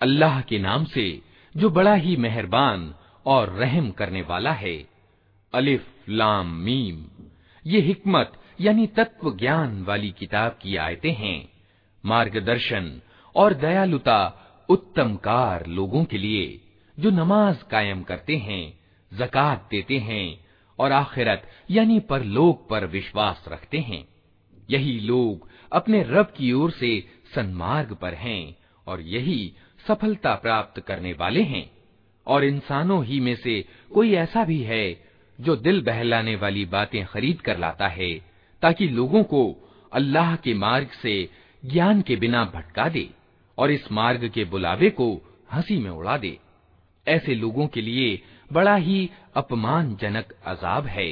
अल्लाह के नाम से, जो बड़ा ही मेहरबान और रहम करने वाला है। अलिफ, लाम, मीम। ये हिकमत, यानी तत्व ज्ञान वाली किताब की आयतें हैं। मार्गदर्शन और दयालुता उत्तम कार लोगों के लिए, जो नमाज़ कायम करते हैं, जक़ात देते हैं और आखिरत, यानी परलोक पर विश्वास रखते हैं। यही लोग अपने रब की ओर से सन्मार्ग पर हैं और यही सफलता प्राप्त करने वाले हैं और इंसानों ही में से कोई ऐसा भी है जो दिल बहलाने वाली बातें खरीद कर लाता है ताकि लोगों को अल्लाह के मार्ग से ज्ञान के बिना भटका दे और इस मार्ग के बुलावे को हंसी में उड़ा दे ऐसे लोगों के लिए बड़ा ही अपमानजनक अजाब है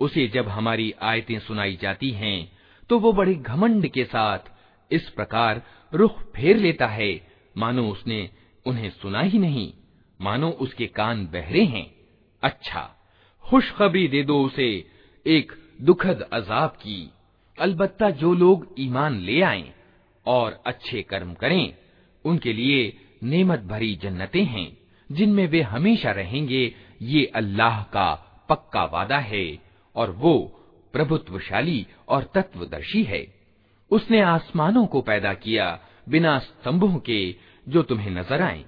उसे जब हमारी आयतें सुनाई जाती हैं तो वो बड़े घमंड के साथ इस प्रकार रुख फेर लेता है। मानो उसने उन्हें सुना ही नहीं, मानो उसके कान बहरे हैं। अच्छा खुशखबरी दे दो उसे एक दुखद अजाब की। अलबत्ता जो लोग ईमान ले आए और अच्छे कर्म करें, उनके लिए नेमत भरी जन्नतें हैं, जिनमें वे हमेशा रहेंगे, ये अल्लाह का पक्का वादा है। और वो प्रभुत्वशाली और तत्वदर्शी है। उसने आसमानों को पैदा किया बिना स्तंभों के जो तुम्हें नज़र आए।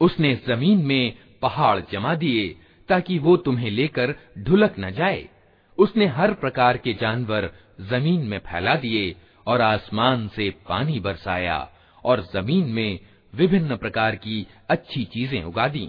उसने ज़मीन में पहाड़ जमा दिए ताकि वो तुम्हें लेकर ढुलक न जाए। उसने हर प्रकार के जानवर ज़मीन में फैला दिए और आसमान से पानी बरसाया और ज़मीन में विभिन्न प्रकार की अच्छी चीज़ें उगा दी।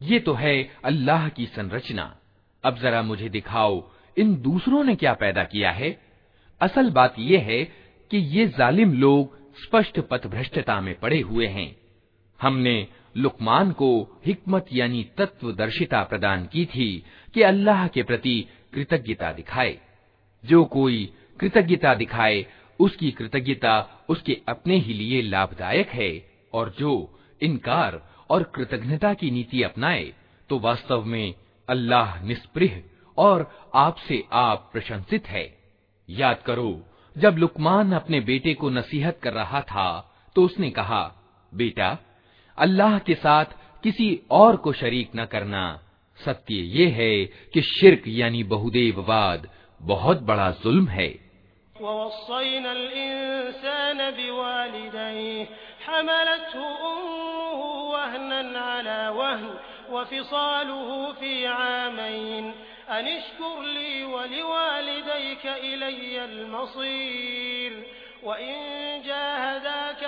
ये तो है अल्लाह की संरचना अब जरा मुझे दिखाओ इन दूसरों ने क्या पैदा किया है असल बात यह है कि ये जालिम लोग स्पष्ट पथभ्रष्टता में पड़े हुए हैं हमने लुकमान को हिकमत यानी तत्वदर्शिता प्रदान की थी कि अल्लाह के प्रति कृतज्ञता दिखाए। जो कोई कृतज्ञता दिखाए, उसकी कृतज्ञता उसके अपने ही लिए लाभदायक है, और जो इनकार और कृतज्ञता की नीति अपनाए तो वास्तव में अल्लाह निष्प्रह और आपसे आप प्रशंसित है। याद करो, जब लुकमान अपने बेटे को नसीहत कर रहा था तो उसने कहा, बेटा, अल्लाह के साथ किसी और को शरीक न करना। सत्य ये है कि शिरक यानी बहुदेववाद बहुत बड़ा जुल्म है अनिश्कुरली वलिवालिदैक इलैयल मसीर वइन जाहदाक अला अन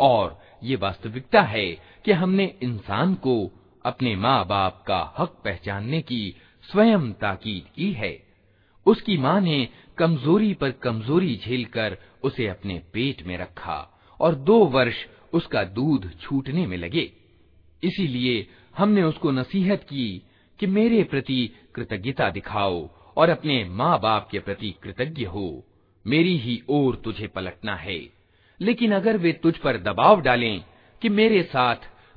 और ये वास्तविकता है कि हमने इंसान को अपने माँ बाप का हक पहचानने की स्वयं ताकीद की है उसकी माँ ने कमजोरी पर कमजोरी झेलकर उसे अपने पेट में रखा और दो वर्ष उसका दूध छूटने में लगे इसीलिए हमने उसको नसीहत की कि मेरे प्रति कृतज्ञता दिखाओ और अपने माँ बाप के प्रति कृतज्ञ हो। मेरी ही ओर तुझे पलटना है। लेकिन अगर वे तुझ पर दबाव डालें कि मेरे साथ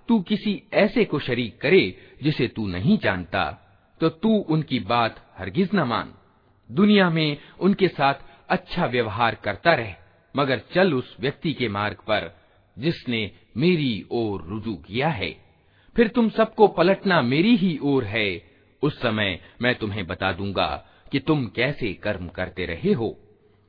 तू किसी ऐसे को शरीक करे जिसे तू नहीं जानता तो तू उनकी बात हरगिज न मान। दुनिया में उनके साथ अच्छा व्यवहार करता रह, मगर चल उस व्यक्ति के मार्ग पर जिसने मेरी ओर रुजू किया है। फिर तुम सबको पलटना मेरी ही ओर है। उस समय मैं तुम्हें बता दूँगा कि तुम कैसे कर्म करते रहे हो।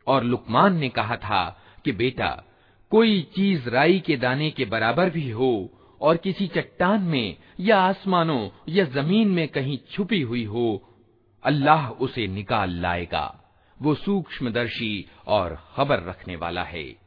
और लुकमान ने कहा था कि बेटा, कोई चीज़ राई के दाने के बराबर भी हो और किसी चट्टान में या आसमानों या ज़मीन में कहीं छुपी हुई हो, अल्लाह उसे निकाल लाएगा। वो सूक्ष्मदर्शी और खबर रखने वाला है।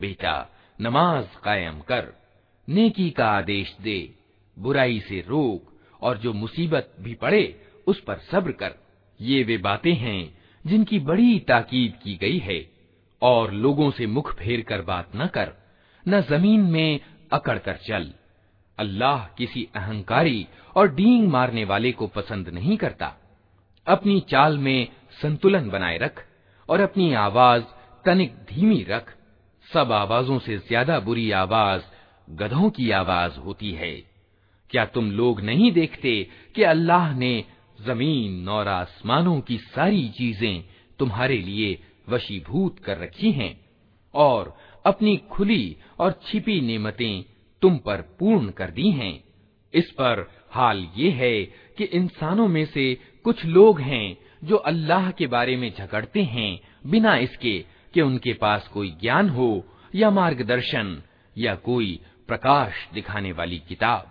बेटा नमाज कायम कर नेकी का आदेश दे बुराई से रोक और जो मुसीबत भी पड़े उस पर सब्र कर ये वे बातें हैं जिनकी बड़ी ताकीद की गई है और लोगों से मुख फेर कर बात न कर न जमीन में अकड़ कर चल अल्लाह किसी अहंकारी और डींग मारने वाले को पसंद नहीं करता। अपनी चाल में संतुलन बनाए रख और अपनी आवाज़ तनिक धीमी रख। सब आवाजों से ज़्यादा बुरी आवाज़ गधों की आवाज़ होती है। क्या तुम लोग नहीं देखते कि अल्लाह ने ज़मीन और आसमानों की सारी चीज़ें तुम्हारे लिए वशीभूत कर रखी हैं और अपनी खुली और छिपी नेमतें तुम पर पूर्ण कर दी हैं इस पर हाल ये है कि इंसानों में से कुछ लोग हैं जो अल्लाह के बारे में झगड़ते हैं बिना इसके कि उनके पास कोई ज्ञान हो या मार्गदर्शन या कोई प्रकाश दिखाने वाली किताब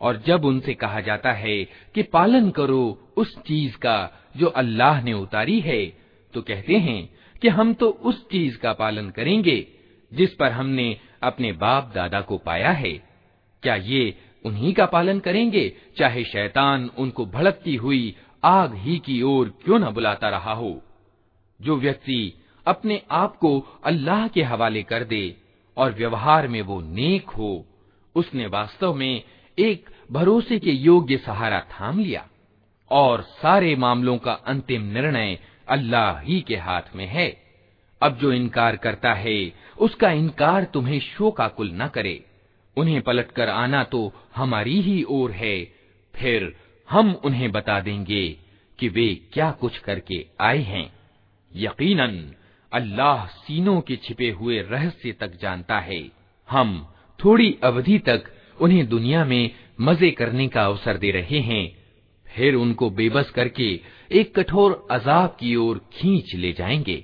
और जब उनसे कहा जाता है कि पालन करो उस चीज का जो अल्लाह ने उतारी है तो कहते हैं कि हम तो उस चीज का पालन करेंगे जिस पर हमने अपने बाप दादा को पाया है। क्या ये उन्हीं का पालन करेंगे? चाहे शैतान उनको भड़कती हुई आग ही की ओर क्यों न बुलाता रहा हो? जो व्यक्ति अपने आप को अल्लाह के हवाले कर दे और व्यवहार में वो नेक हो, उसने वास्तव में एक भरोसे के योग्य सहारा थाम लिया। और सारे मामलों का अंतिम निर्णय अल्लाह ही के हाथ में है। अब जो इनकार करता है, उसका इनकार तुम्हें शोकाकुल न करे। उन्हें पलटकर आना तो हमारी ही ओर है, फिर हम उन्हें बता देंगे कि वे क्या कुछ करके आए हैं। यकीनन, अल्लाह सीनों के छिपे हुए रहस्य तक जानता है। हम थोड़ी अवधि तक उन्हें दुनिया में मज़े करने का अवसर दे रहे हैं, फिर उनको बेबस करके एक कठोर अजाब की ओर खींच ले जाएँगे।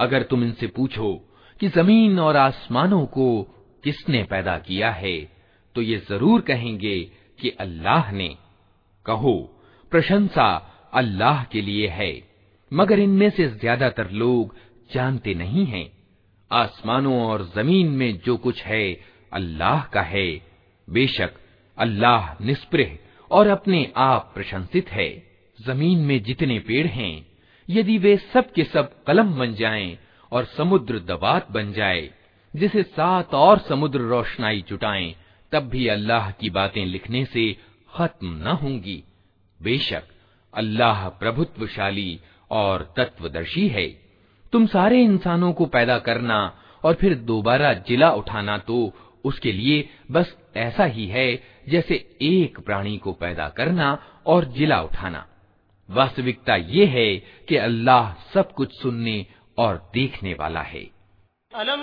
अगर तुम इनसे पूछो कि जमीन और आसमानों को किसने पैदा किया है तो ये जरूर कहेंगे कि अल्लाह ने कहो प्रशंसा अल्लाह के लिए है मगर इनमें से ज्यादातर लोग जानते नहीं हैं आसमानों और जमीन में जो कुछ है अल्लाह का है। बेशक अल्लाह निष्प्रह और अपने आप प्रशंसित है। ज़मीन में जितने पेड़ हैं, यदि वे सब के सब कलम बन जाएँ और समुद्र दबात बन जाए, जिसे सात और समुद्र रोशनाई जुटाएँ, तब भी अल्लाह की बातें लिखने से खत्म न होंगी। बेशक अल्लाह प्रभुत्वशाली और तत्वदर्शी है। तुम सारे इंसानों को पैदा करना और फिर दोबारा जिला उठाना तो उसके लिए बस ऐसा ही है जैसे एक प्राणी को पैदा करना और जिला उठाना वास्तविकता ये है कि अल्लाह सब कुछ सुनने और देखने वाला है अलम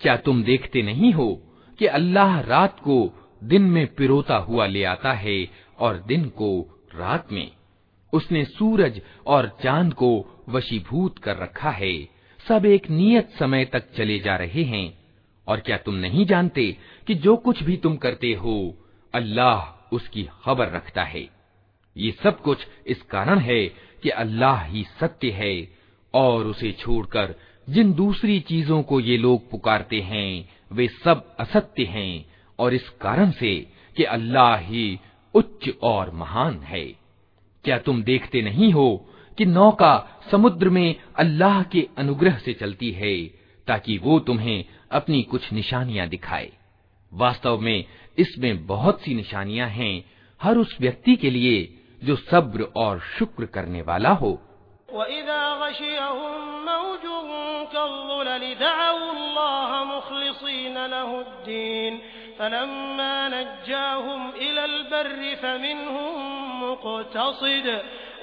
क्या तुम देखते नहीं हो कि अल्लाह रात को दिन में पिरोता हुआ ले आता है और दिन को रात में उसने सूरज और चांद को वशीभूत कर रखा है सब एक नियत समय तक चले जा रहे हैं। और क्या तुम नहीं जानते कि जो कुछ भी तुम करते हो, अल्लाह उसकी खबर रखता है? ये सब कुछ इस कारण है कि अल्लाह ही सत्य है और उसे छोड़कर जिन दूसरी चीज़ों को ये लोग पुकारते हैं, वे सब असत्य हैं और इस कारण से कि अल्लाह ही उच्च और महान है। क्या तुम देखते नहीं हो कि नौका समुद्र में अल्लाह के अनुग्रह से चलती है, ताकि वो तुम्हें अपनी कुछ निशानियाँ दिखाए। वास्तव में इसमें बहुत सी निशानियाँ हैं, हर उस व्यक्ति के लिए जो सब्र और शुक्र करने वाला हो।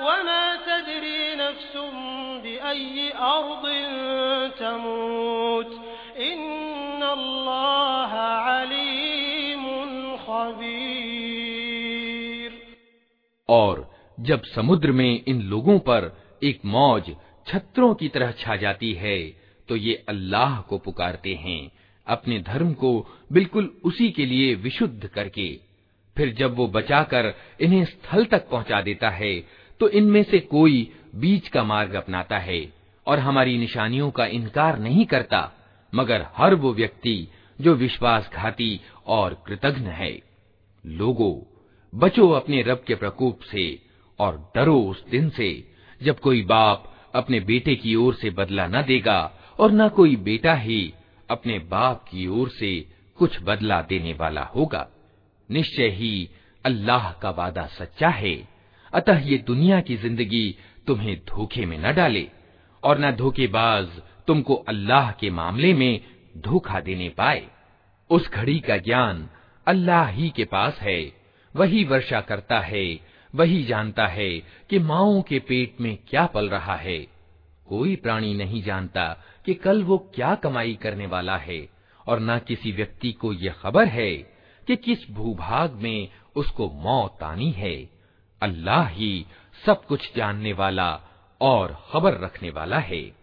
गदा वमा तदरी नफ्सुम बिअय्यि अर्दिन तमूत इन्नल्लाह अलीमुन खबीर और जब समुद्र में इन लोगों पर एक मौज छत्रों की तरह छा जाती है तो ये अल्लाह को पुकारते हैं, अपने धर्म को बिल्कुल उसी के लिए विशुद्ध करके। फिर जब वो बचाकर इन्हें स्थल तक पहुँचा देता है तो इनमें से कोई बीच का मार्ग अपनाता है और हमारी निशानियों का इनकार नहीं करता, मगर हर वो व्यक्ति जो विश्वासघाती और कृतघ्न है। लोगो, बचो अपने रब के प्रकोप से और डरो उस दिन से, जब कोई बाप अपने बेटे की ओर से बदला न देगा और न कोई बेटा ही अपने बाप की ओर से कुछ बदला देने वाला होगा। निश्चय ही अल्लाह का वादा सच्चा है। अतः ये दुनिया की ज़िंदगी तुम्हें धोखे में न डाले, और न धोखेबाज तुमको अल्लाह के मामले में धोखा देने पाए। उस घड़ी का ज्ञान अल्लाह ही के पास है, वही वर्षा करता है, वही जानता है कि माओ के पेट में क्या पल रहा है। कोई प्राणी नहीं जानता कि कल वो क्या कमाई करने वाला है, और न किसी व्यक्ति को यह खबर है कि किस भूभाग में उसको मौत आनी है। अल्लाह ही सब कुछ जानने वाला और खबर रखने वाला है।